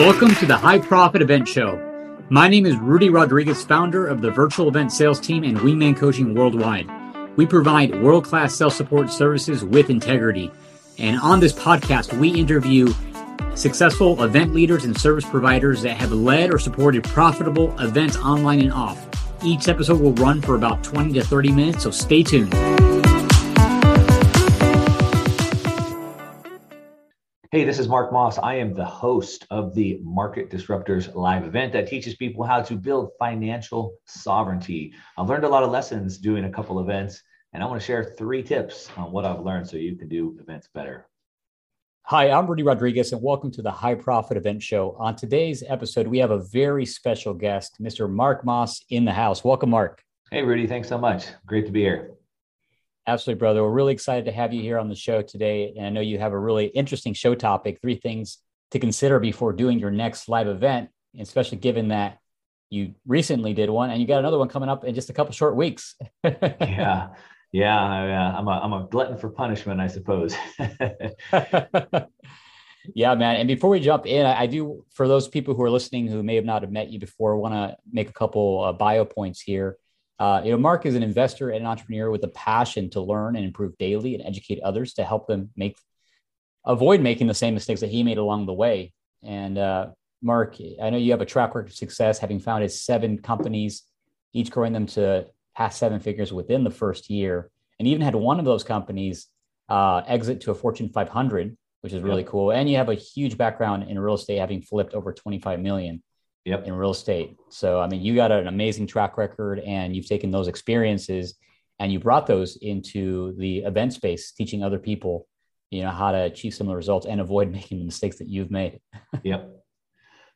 Welcome to the High Profit Event Show. My name is Rudy Rodriguez, founder of the virtual event sales team and Wingman Coaching Worldwide. We provide world class sales support services with integrity. And on this podcast, we interview successful event leaders and service providers that have led or supported profitable events online and off. Each episode will run for about 20 to 30 minutes, so stay tuned. Hey, this is Mark Moss. I am the host of the Market Disruptors live event that teaches people how to build financial sovereignty. I've learned a lot of lessons doing a couple events, and I want to share three tips on what I've learned so you can do events better. Hi, I'm Rudy Rodriguez, and welcome to the High Profit Event Show. On today's episode, we have a very special guest, Mr. Mark Moss, in the house. Welcome, Mark. Hey, Rudy. Thanks so much. Great to be here. Absolutely, brother. We're really excited to have you here on the show today. And I know you have a really interesting show topic three things to consider before doing your next live event, especially given that you recently did one and you got another one coming up in just a couple short weeks. yeah. Yeah. I, am a, I'm a glutton for punishment, I suppose. yeah, man. And before we jump in, I, I, do, for those people who are listening who may have not have met you before, want to make a couple uh, bio points here. Uh, you know, Mark is an investor and an entrepreneur with a passion to learn and improve daily and educate others to help them make avoid making the same mistakes that he made along the way. And uh, Mark, I know you have a track record of success, having founded seven companies, each growing them to past seven figures within the first year, and even had one of those companies uh, exit to a Fortune 500, which is really cool. And you have a huge background in real estate, having flipped over 25 million yep. in real estate. So, I mean, you got an amazing track record and you've taken those experiences and you brought those into the event space, teaching other people, you know, how to achieve similar results and avoid making the mistakes that you've made. yep.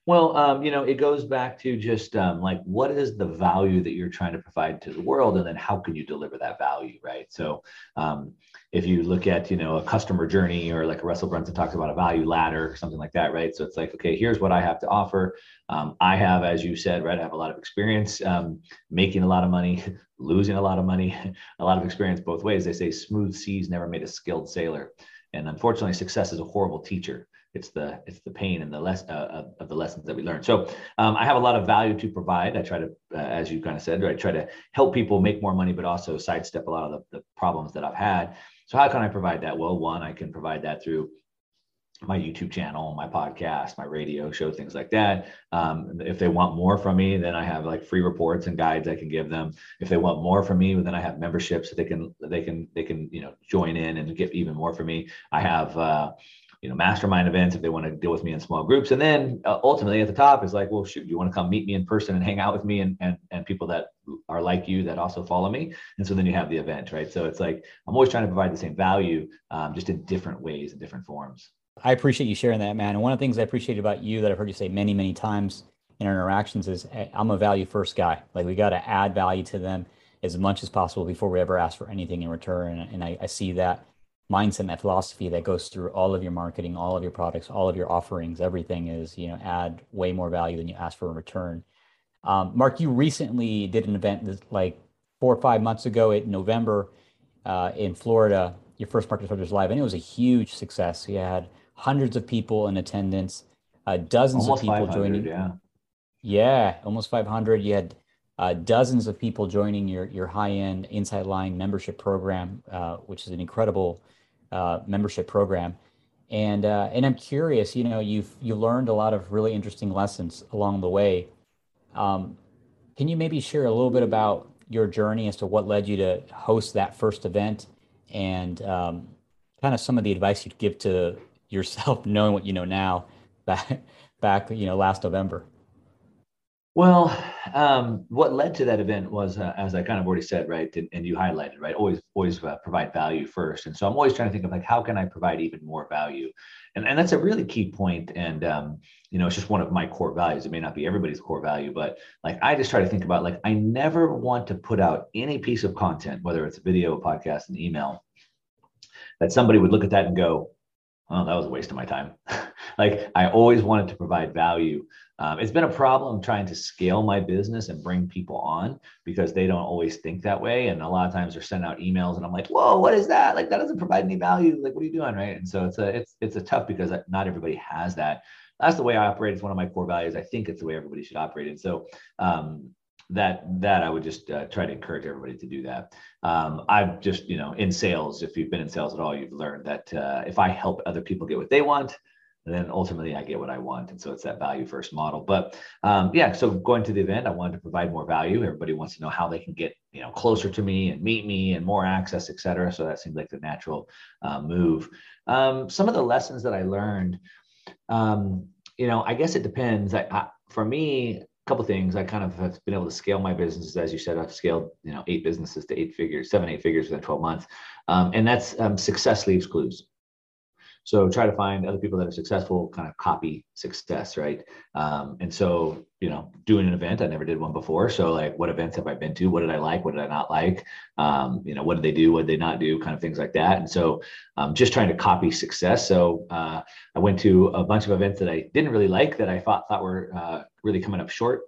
Well, um, you know, it goes back to just um, like what is the value that you're trying to provide to the world, and then how can you deliver that value, right? So, um, if you look at you know a customer journey or like Russell Brunson talks about a value ladder or something like that, right? So it's like, okay, here's what I have to offer. Um, I have, as you said, right, I have a lot of experience um, making a lot of money, losing a lot of money, a lot of experience both ways. They say smooth seas never made a skilled sailor, and unfortunately, success is a horrible teacher it's the it's the pain and the less uh, of the lessons that we learn. So um, I have a lot of value to provide. I try to, uh, as you kind of said, I try to help people make more money, but also sidestep a lot of the, the problems that I've had. So how can I provide that? Well, one, I can provide that through my YouTube channel, my podcast, my radio show, things like that. Um, if they want more from me, then I have like free reports and guides I can give them. If they want more from me, then I have memberships that they can they can they can you know join in and get even more from me. I have uh, you know mastermind events if they want to deal with me in small groups. And then uh, ultimately at the top is like well shoot you want to come meet me in person and hang out with me and, and and people that are like you that also follow me? And so then you have the event right? So it's like i'm always trying to provide the same value um, just in different ways and different forms. I appreciate you sharing that man. And one of the things i appreciate about you that i've heard you say many many times in our interactions is i'm a value first guy. Like we got to add value to them as much as possible before we ever ask for anything in return. And, and I, I see that mindset and that philosophy that goes through all of your marketing, all of your products, all of your offerings. Everything is, you know, add way more value than you ask for in return. Um, Mark, you recently did an event like four or five months ago in November uh, in Florida, your first Market Disruptors Live, and it was a huge success. You had hundreds of people in attendance, uh, dozens almost of people joining. Yeah. Yeah, almost 500. You had uh, dozens of people joining your your high end Inside Line membership program, uh, which is an incredible uh, membership program. And uh, and I'm curious, you know, you've you learned a lot of really interesting lessons along the way. Um, can you maybe share a little bit about your journey as to what led you to host that first event, and um, kind of some of the advice you'd give to yourself, knowing what you know now, back back you know last November? Well, um, what led to that event was, uh, as I kind of already said, right, and, and you highlighted, right, always, always uh, provide value first. And so I'm always trying to think of like, how can I provide even more value? And, and that's a really key point. And, um, you know, it's just one of my core values. It may not be everybody's core value, but like, I just try to think about like, I never want to put out any piece of content, whether it's a video, a podcast, an email, that somebody would look at that and go, oh, that was a waste of my time. like I always wanted to provide value. Um, it's been a problem trying to scale my business and bring people on because they don't always think that way. And a lot of times they're sending out emails and I'm like, whoa, what is that? Like that doesn't provide any value. Like, what are you doing? Right. And so it's a, it's, it's a tough because not everybody has that. that's the way I operate. It's one of my core values. I think it's the way everybody should operate. And so um, that that I would just uh, try to encourage everybody to do that. Um, I've just you know in sales, if you've been in sales at all, you've learned that uh, if I help other people get what they want, then ultimately I get what I want. And so it's that value first model. But um, yeah, so going to the event, I wanted to provide more value. Everybody wants to know how they can get you know closer to me and meet me and more access, et cetera. So that seemed like the natural uh, move. Um, some of the lessons that I learned, um, you know, I guess it depends. I, I, for me, a couple things. I kind of have been able to scale my businesses, as you said. I've scaled, you know, eight businesses to eight figures, seven, eight figures within 12 months, um, and that's um, success leaves clues. So try to find other people that are successful, kind of copy success, right? Um, and so, you know, doing an event, I never did one before. So like, what events have I been to? What did I like? What did I not like? Um, you know, what did they do? What did they not do? Kind of things like that. And so, um, just trying to copy success. So uh, I went to a bunch of events that I didn't really like that I thought thought were uh, really coming up short,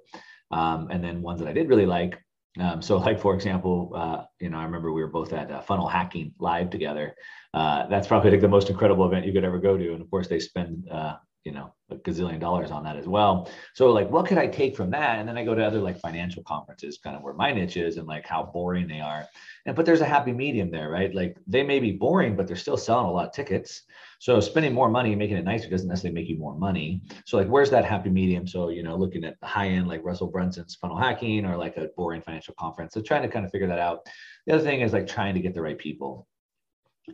um, and then ones that I did really like. Um, so, like for example, uh, you know, I remember we were both at uh, Funnel Hacking Live together, uh, that's probably like the most incredible event you could ever go to. And of course, they spend uh, you know a gazillion dollars on that as well. So like, what could I take from that? And then I go to other like financial conferences, kind of where my niche is, and like how boring they are. And but there's a happy medium there, right? Like they may be boring, but they're still selling a lot of tickets. So spending more money, making it nicer, doesn't necessarily make you more money. So like, where's that happy medium? So you know, looking at the high end like Russell Brunson's funnel hacking or like a boring financial conference. So trying to kind of figure that out. The other thing is like trying to get the right people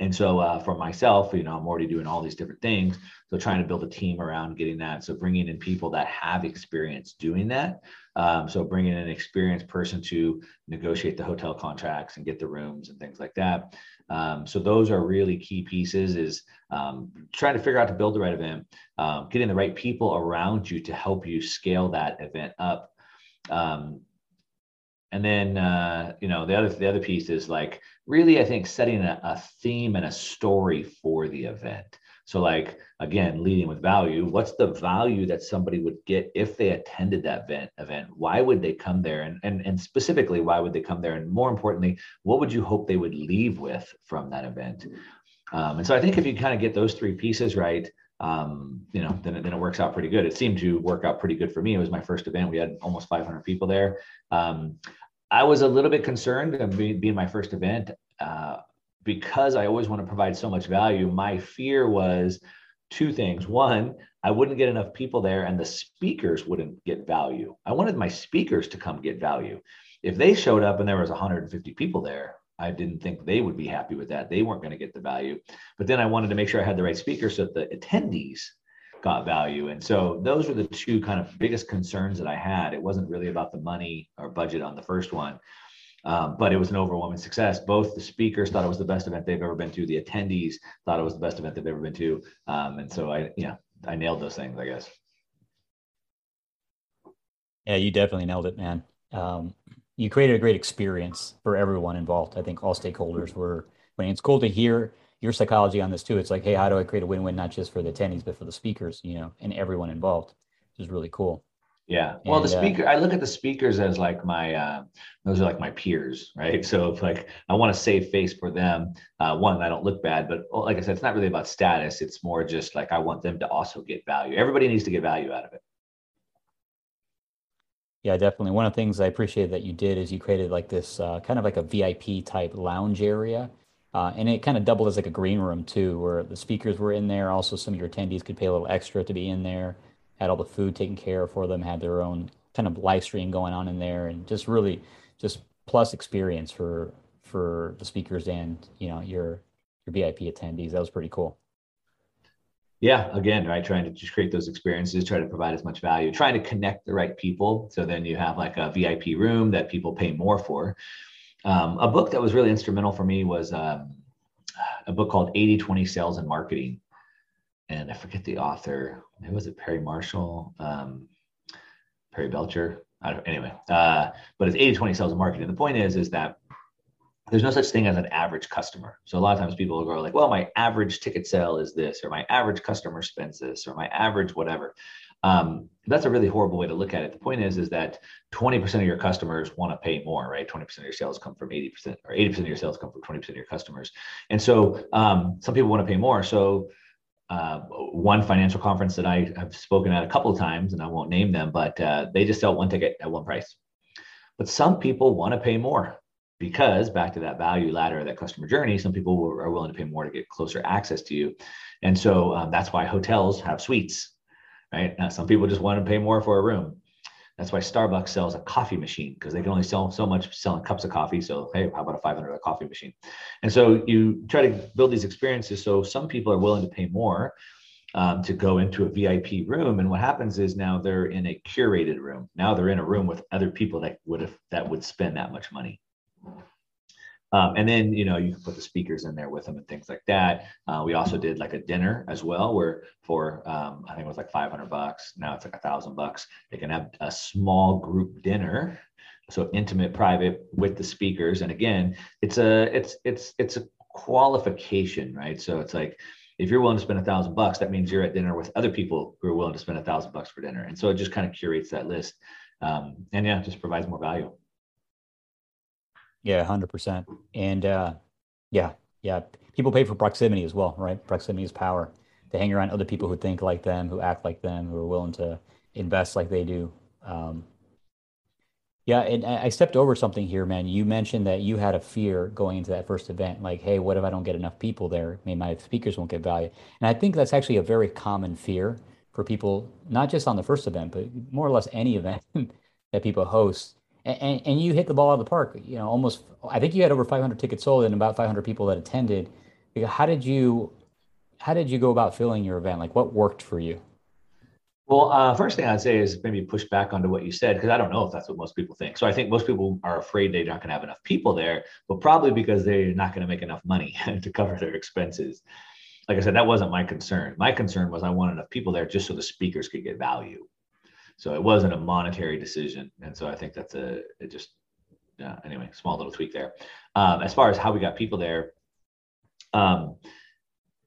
and so uh, for myself you know i'm already doing all these different things. So trying to build a team around getting that. So bringing in people that have experience doing that. Um, so bringing in an experienced person to negotiate the hotel contracts and get the rooms and things like that. Um, so those are really key pieces is um, trying to figure out to build the right event um, getting the right people around you to help you scale that event up. Um, and then uh, you know the other the other piece is like really i think setting a, a, theme and a story for the event so like again leading with value what's the value that somebody would get if they attended that event event why would they come there and, and and specifically why would they come there and more importantly what would you hope they would leave with from that event um, and so i think if you kind of get those three pieces right um, you know, then, then it works out pretty good. It seemed to work out pretty good for me. It was my first event. We had almost 500 people there. Um, I was a little bit concerned of being, my first event uh, because I always want to provide so much value. My fear was two things. One, I wouldn't get enough people there and the speakers wouldn't get value. I wanted my speakers to come get value. If they showed up and there was 150 people there, I didn't think they would be happy with that. They weren't going to get the value. But then I wanted to make sure I had the right speakers so that the attendees got value. And so those were the two kind of biggest concerns that I had. It wasn't really about the money or budget on the first one, um, but it was an overwhelming success. Both the speakers thought it was the best event they've ever been to. The attendees thought it was the best event they've ever been to. Um, and so I, yeah, I nailed those things, I guess. Yeah, you definitely nailed it, man. Um, you created a great experience for everyone involved. I think all stakeholders were. I mean, it's cool to hear your psychology on this too. It's like, hey, how do I create a win-win not just for the attendees but for the speakers, you know, and everyone involved, which is really cool. Yeah. Well, and, the uh, speaker, uh, I look at the speakers as like my, uh, those are like my peers, right? So if like I want to save face for them, uh, one, I don't look bad, but like I said, it's not really about status. It's more just like I want them to also get value. Everybody needs to get value out of it. Yeah, definitely. One of the things I appreciated that you did is you created like this uh, kind of like a VIP type lounge area uh, and it kind of doubled as like a green room too, where the speakers were in there. Also, some of your attendees could pay a little extra to be in there. Had all the food taken care of for them. Had their own kind of live stream going on in there, and just really just plus experience for for the speakers and you know your your VIP attendees. That was pretty cool. Yeah, again, right, trying to just create those experiences, try to provide as much value, trying to connect the right people. So then you have like a VIP room that people pay more for. Um, a book that was really instrumental for me was um, a book called 80 20 Sales and Marketing. And I forget the author. Who was it? Perry Marshall, um, Perry Belcher. I don't, anyway, uh, but it's 80 20 sales and marketing. The point is, is that there's no such thing as an average customer. So a lot of times people will go like, well, my average ticket sale is this, or my average customer spends this, or my average whatever. Um, that's a really horrible way to look at it. The point is, is that 20% of your customers want to pay more, right? 20% of your sales come from 80%, or 80% of your sales come from 20% of your customers. And so um, some people want to pay more. So uh, one financial conference that I have spoken at a couple of times, and I won't name them, but uh, they just sell one ticket at one price. But some people want to pay more because back to that value ladder, that customer journey, some people are willing to pay more to get closer access to you. And so um, that's why hotels have suites, right? Now, some people just want to pay more for a room. That's why Starbucks sells a coffee machine because they can only sell so much selling cups of coffee. So, hey, how about a $500 coffee machine? And so you try to build these experiences. So some people are willing to pay more um, to go into a VIP room. And what happens is now they're in a curated room. Now they're in a room with other people that would have that would spend that much money. Um, and then you know you can put the speakers in there with them and things like that. Uh, we also did like a dinner as well, where for um, I think it was like 500 bucks. Now it's like a thousand bucks. They can have a small group dinner, so intimate, private with the speakers. And again, it's a it's it's it's a qualification, right? So it's like if you're willing to spend a thousand bucks, that means you're at dinner with other people who are willing to spend a thousand bucks for dinner. And so it just kind of curates that list. Um, and yeah, just provides more value. Yeah, hundred percent. And uh, yeah, yeah, people pay for proximity as well, right? Proximity is power. They hang around other people who think like them, who act like them, who are willing to invest like they do. Um, yeah, and I stepped over something here, man. You mentioned that you had a fear going into that first event, like, hey, what if I don't get enough people there? Maybe my speakers won't get value. And I think that's actually a very common fear for people, not just on the first event, but more or less any event that people host and, and you hit the ball out of the park. You know, almost. I think you had over 500 tickets sold and about 500 people that attended. How did you, how did you go about filling your event? Like, what worked for you? Well, uh, first thing I'd say is maybe push back onto what you said because I don't know if that's what most people think. So I think most people are afraid they're not going to have enough people there, but probably because they're not going to make enough money to cover their expenses. Like I said, that wasn't my concern. My concern was I wanted enough people there just so the speakers could get value. So it wasn't a monetary decision. And so I think that's a, it just, anyway, small little tweak there. Um, as far as how we got people there, um,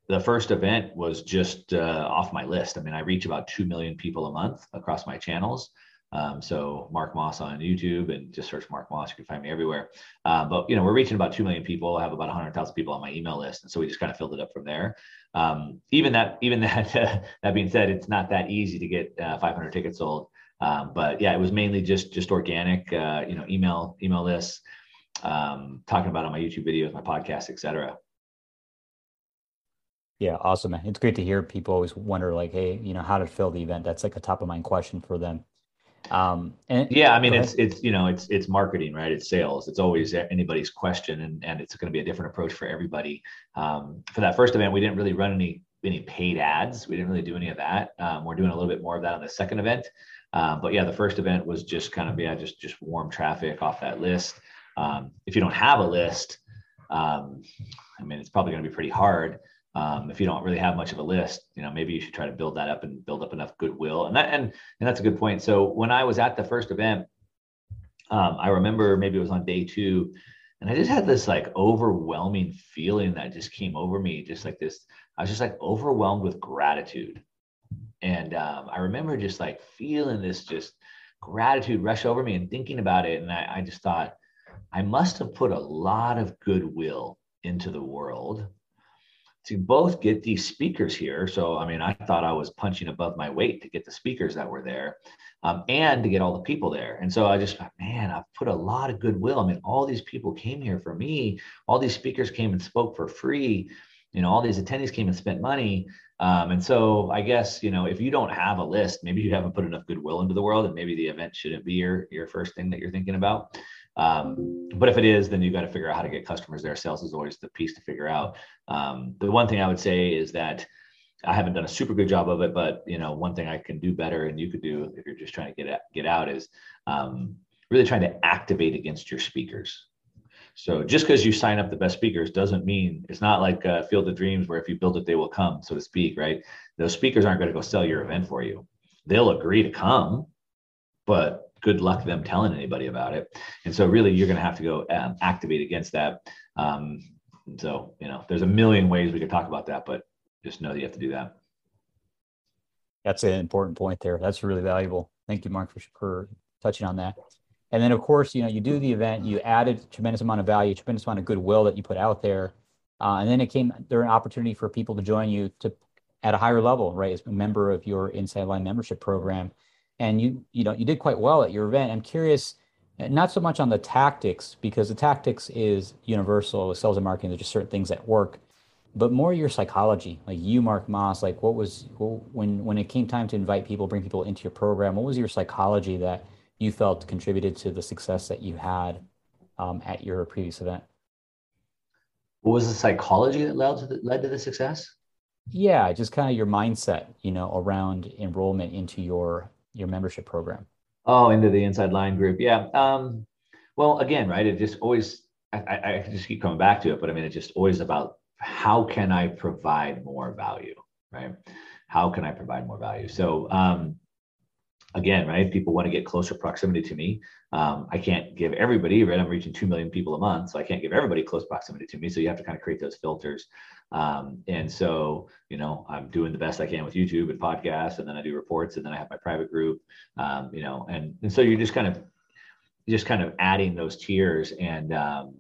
the first event was just uh, off my list. I mean, I reach about 2 million people a month across my channels. Um, so Mark Moss on YouTube and just search Mark Moss. You can find me everywhere. Uh, but you know, we're reaching about two million people. I have about 100,000 people on my email list, and so we just kind of filled it up from there. Um, even that, even that, that being said, it's not that easy to get uh, 500 tickets sold. Um, but yeah, it was mainly just just organic. Uh, you know, email email lists, um, talking about on my YouTube videos, my podcast, etc. Yeah, awesome. It's great to hear people always wonder, like, hey, you know, how to fill the event. That's like a top of mind question for them. Um, and yeah, I mean, it's it's you know, it's it's marketing, right? It's sales. It's always anybody's question, and and it's going to be a different approach for everybody. Um, for that first event, we didn't really run any any paid ads. We didn't really do any of that. Um, we're doing a little bit more of that on the second event. Um, but yeah, the first event was just kind of yeah, just just warm traffic off that list. Um, if you don't have a list, um, I mean, it's probably going to be pretty hard um, if you don't really have much of a list you know maybe you should try to build that up and build up enough goodwill. And that and and that's a good point. So when i was at the first event um, i remember maybe it was on day two and i just had this like overwhelming feeling that just came over me just like this i was just like overwhelmed with gratitude. And um, i remember just like feeling this just gratitude rush over me and thinking about it and I, I just thought i must have put a lot of goodwill into the world to both get these speakers here. So, I mean, I thought I was punching above my weight to get the speakers that were there um, and to get all the people there. And so I just thought, man, I've put a lot of goodwill. I mean, all these people came here for me. All these speakers came and spoke for free. You know, all these attendees came and spent money. Um, and so I guess, you know, if you don't have a list, maybe you haven't put enough goodwill into the world and maybe the event shouldn't be your, your first thing that you're thinking about. Um, but if it is, then you've got to figure out how to get customers there. Sales is always the piece to figure out. Um, the one thing I would say is that I haven't done a super good job of it, but you know, one thing I can do better, and you could do if you're just trying to get at, get out, is um, really trying to activate against your speakers. So just because you sign up the best speakers doesn't mean it's not like uh, Field of Dreams where if you build it, they will come, so to speak, right? Those speakers aren't going to go sell your event for you. They'll agree to come, but good luck them telling anybody about it. And so really you're going to have to go um, activate against that. Um, so, you know, there's a million ways we could talk about that, but just know that you have to do that. That's an important point there. That's really valuable. Thank you, Mark, for, for touching on that. And then, of course, you know, you do the event, you added a tremendous amount of value, tremendous amount of goodwill that you put out there. Uh, and then it came there an opportunity for people to join you to at a higher level, right? As a member of your Inside Line membership program, and you you know you did quite well at your event. I'm curious, not so much on the tactics because the tactics is universal with sales and marketing. There's just certain things that work, but more your psychology. Like you, Mark Moss, like what was when when it came time to invite people, bring people into your program. What was your psychology that you felt contributed to the success that you had um, at your previous event? What was the psychology that led to the, led to the success? Yeah, just kind of your mindset, you know, around enrollment into your your membership program. Oh, into the inside line group. Yeah. Um, well, again, right. It just always I, I just keep coming back to it, but I mean, it's just always about how can I provide more value, right? How can I provide more value? So um, again, right? People want to get closer proximity to me. Um, I can't give everybody, right? I'm reaching 2 million people a month, so I can't give everybody close proximity to me. So you have to kind of create those filters. Um, and so, you know, I'm doing the best I can with YouTube and podcasts, and then I do reports, and then I have my private group, um, you know, and, and so you're just kind of, just kind of adding those tiers. And um,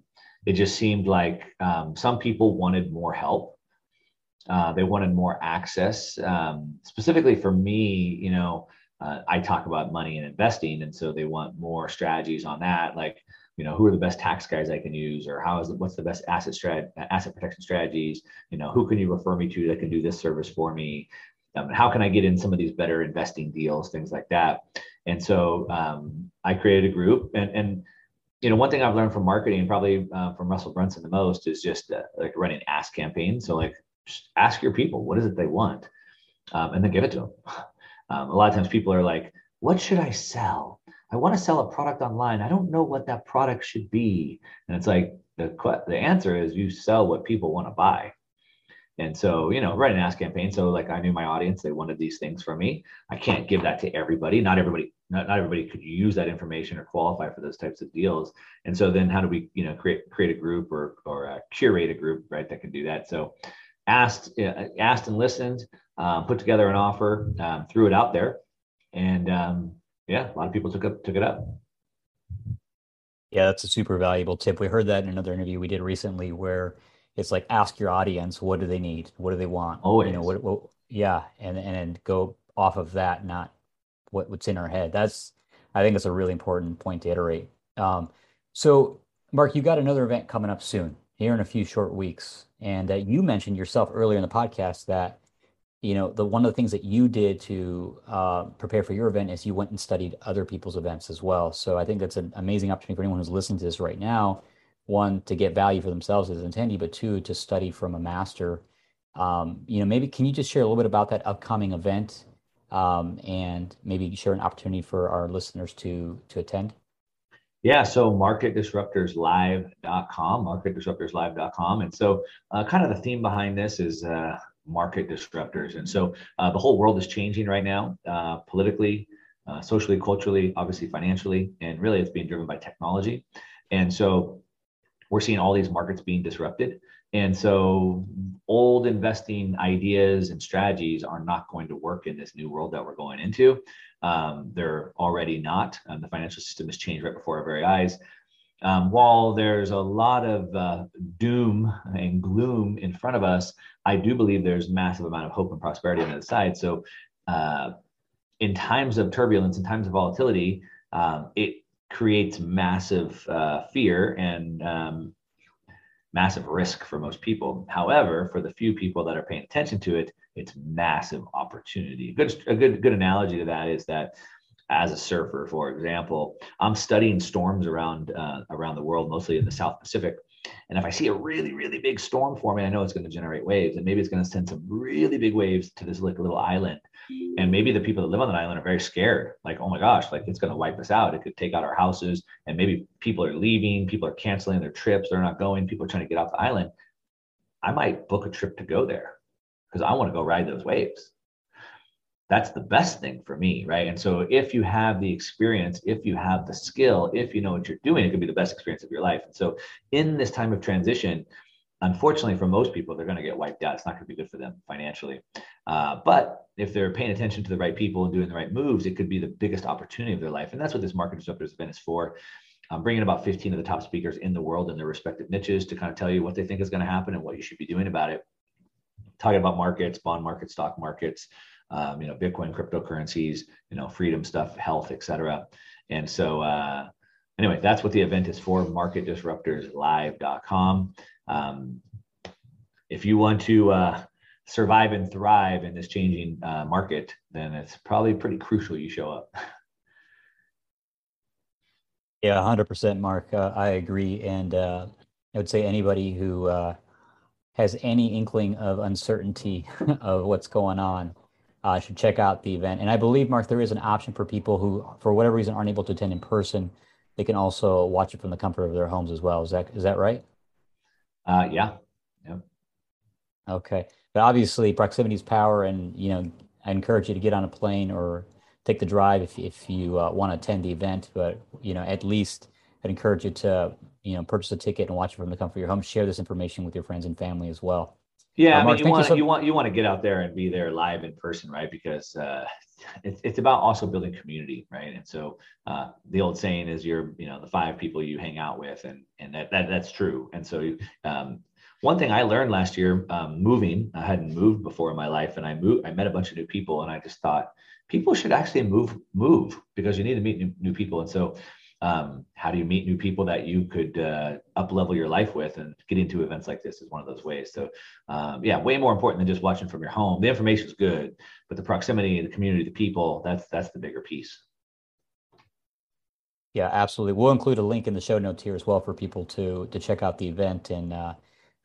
it just seemed like um, some people wanted more help. Uh, they wanted more access. Um, specifically for me, you know, uh, I talk about money and investing, and so they want more strategies on that, like you know who are the best tax guys I can use, or how is it, what's the best asset strat asset protection strategies? You know who can you refer me to that can do this service for me? Um, how can I get in some of these better investing deals, things like that? And so um, I created a group, and and you know one thing I've learned from marketing, probably uh, from Russell Brunson the most, is just uh, like running ask campaigns. So like ask your people what is it they want, um, and then give it to them. Um, a lot of times people are like, what should I sell? I want to sell a product online. I don't know what that product should be. And it's like the, the answer is you sell what people want to buy. And so, you know, write an ask campaign. So like I knew my audience, they wanted these things from me. I can't give that to everybody. Not everybody, not, not everybody could use that information or qualify for those types of deals. And so then how do we, you know, create, create a group or, or uh, curate a group, right. That can do that. So asked, uh, asked and listened, um, put together an offer, um, threw it out there, and um, yeah, a lot of people took it took it up. Yeah, that's a super valuable tip. We heard that in another interview we did recently, where it's like ask your audience what do they need, what do they want, Oh, you know, what, what yeah, and and go off of that, not what, what's in our head. That's I think that's a really important point to iterate. Um, so, Mark, you got another event coming up soon, here in a few short weeks, and uh, you mentioned yourself earlier in the podcast that you know, the one of the things that you did to uh, prepare for your event is you went and studied other people's events as well. So I think that's an amazing opportunity for anyone who's listening to this right now. One, to get value for themselves as an attendee but two, to study from a master. Um, you know, maybe can you just share a little bit about that upcoming event um, and maybe share an opportunity for our listeners to to attend? Yeah, so marketdisruptorslive.com, marketdisruptorslive.com. And so, uh, kind of the theme behind this is uh, market disruptors. And so uh, the whole world is changing right now, uh, politically, uh, socially, culturally, obviously financially, and really it's being driven by technology. And so we're seeing all these markets being disrupted. And so old investing ideas and strategies are not going to work in this new world that we're going into. Um, they're already not. Um, the financial system has changed right before our very eyes um, while there's a lot of uh, doom and gloom in front of us, I do believe there's massive amount of hope and prosperity on the other side. So, uh, in times of turbulence, in times of volatility, um, it creates massive uh, fear and um, massive risk for most people. However, for the few people that are paying attention to it, it's massive opportunity. A good, a good, good analogy to that is that as a surfer, for example, I'm studying storms around uh, around the world, mostly in the South Pacific. And if I see a really, really big storm forming, I know it's going to generate waves, and maybe it's going to send some really big waves to this like little island. And maybe the people that live on that island are very scared, like, oh my gosh, like it's going to wipe us out. It could take out our houses, and maybe people are leaving, people are canceling their trips, they're not going, people are trying to get off the island. I might book a trip to go there because I want to go ride those waves that's the best thing for me, right? And so if you have the experience, if you have the skill, if you know what you're doing, it could be the best experience of your life. And so in this time of transition, unfortunately for most people, they're going to get wiped out. It's not going to be good for them financially. Uh, but if they're paying attention to the right people and doing the right moves, it could be the biggest opportunity of their life. And that's what this market disruptors event is for. I'm bringing about 15 of the top speakers in the world in their respective niches to kind of tell you what they think is going to happen and what you should be doing about it. talking about markets, bond markets, stock markets, um, you know, Bitcoin, cryptocurrencies, you know, freedom stuff, health, etc. And so, uh, anyway, that's what the event is for. MarketDisruptorsLive.com. Um, if you want to uh, survive and thrive in this changing uh, market, then it's probably pretty crucial you show up. Yeah, 100%, Mark. Uh, I agree. And uh, I would say anybody who uh, has any inkling of uncertainty of what's going on uh, should check out the event. And I believe, Mark, there is an option for people who, for whatever reason, aren't able to attend in person. They can also watch it from the comfort of their homes as well. Is that is that right? Uh, yeah. Yeah. Okay, but obviously, proximity is power, and you know, I encourage you to get on a plane or take the drive if if you uh, want to attend the event. But you know, at least I'd encourage you to you know purchase a ticket and watch it from the comfort of your home. Share this information with your friends and family as well. Yeah, uh, I mean, you want you, so- you, want you want to get out there and be there live in person, right? Because uh, it's it's about also building community, right? And so uh, the old saying is, you're you know the five people you hang out with, and and that, that that's true. And so um, one thing I learned last year, um, moving, I hadn't moved before in my life, and I moved, I met a bunch of new people, and I just thought people should actually move move because you need to meet new, new people. And so um, how do you meet new people that you could uh, up level your life with? And getting to events like this is one of those ways. So um, yeah way more important than just watching from your home. The information is good but the proximity the community the people that's that's the bigger piece. Yeah absolutely. We'll include a link in the show notes here as well for people to to check out the event. And uh,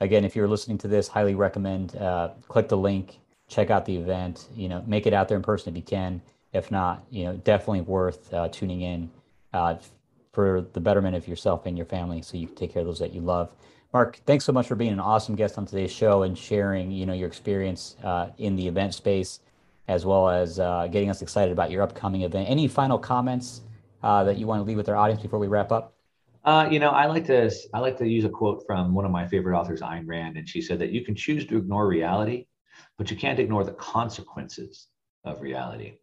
again if you're listening to this highly recommend uh, click the link check out the event you know make it out there in person if you can. If not you know definitely worth uh, tuning in. Uh, for the betterment of yourself and your family so you can take care of those that you love. Mark, thanks so much for being an awesome guest on today's show and sharing, you know, your experience uh, in the event space, as well as uh, getting us excited about your upcoming event. Any final comments uh, that you want to leave with our audience before we wrap up? Uh, you know, I like to I like to use a quote from one of my favorite authors, Ayn Rand, and she said that you can choose to ignore reality, but you can't ignore the consequences of reality.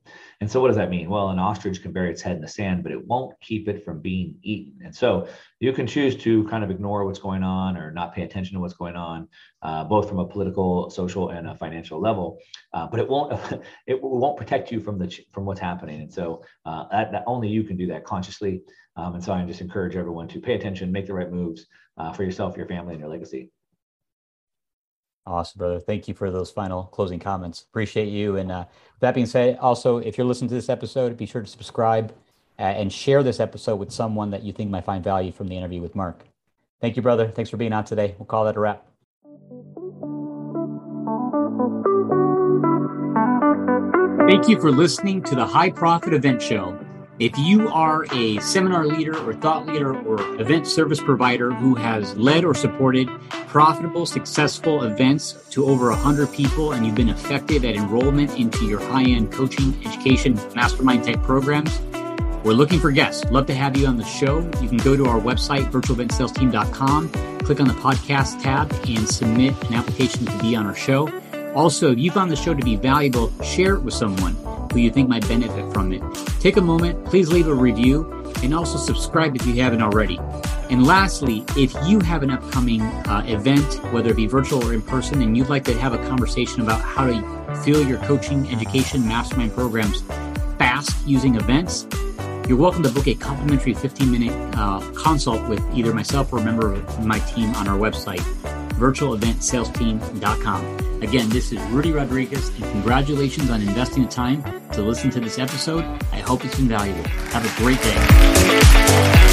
And so, what does that mean? Well, an ostrich can bury its head in the sand, but it won't keep it from being eaten. And so, you can choose to kind of ignore what's going on or not pay attention to what's going on, uh, both from a political, social, and a financial level. Uh, but it won't it won't protect you from the from what's happening. And so, uh, that, that, only you can do that consciously. Um, and so, I just encourage everyone to pay attention, make the right moves uh, for yourself, your family, and your legacy. Awesome, brother. Thank you for those final closing comments. Appreciate you. And uh, that being said, also, if you're listening to this episode, be sure to subscribe uh, and share this episode with someone that you think might find value from the interview with Mark. Thank you, brother. Thanks for being on today. We'll call that a wrap. Thank you for listening to the High Profit Event Show. If you are a seminar leader or thought leader or event service provider who has led or supported profitable, successful events to over 100 people and you've been effective at enrollment into your high end coaching, education, mastermind type programs, we're looking for guests. Love to have you on the show. You can go to our website, virtualeventsalesteam.com, click on the podcast tab, and submit an application to be on our show. Also, if you found the show to be valuable, share it with someone who you think might benefit from it. Take a moment, please leave a review, and also subscribe if you haven't already. And lastly, if you have an upcoming uh, event, whether it be virtual or in person, and you'd like to have a conversation about how to fill your coaching, education, mastermind programs fast using events, you're welcome to book a complimentary 15 minute uh, consult with either myself or a member of my team on our website, virtualeventsalesteam.com. Again, this is Rudy Rodriguez, and congratulations on investing the time to listen to this episode. I hope it's been valuable. Have a great day.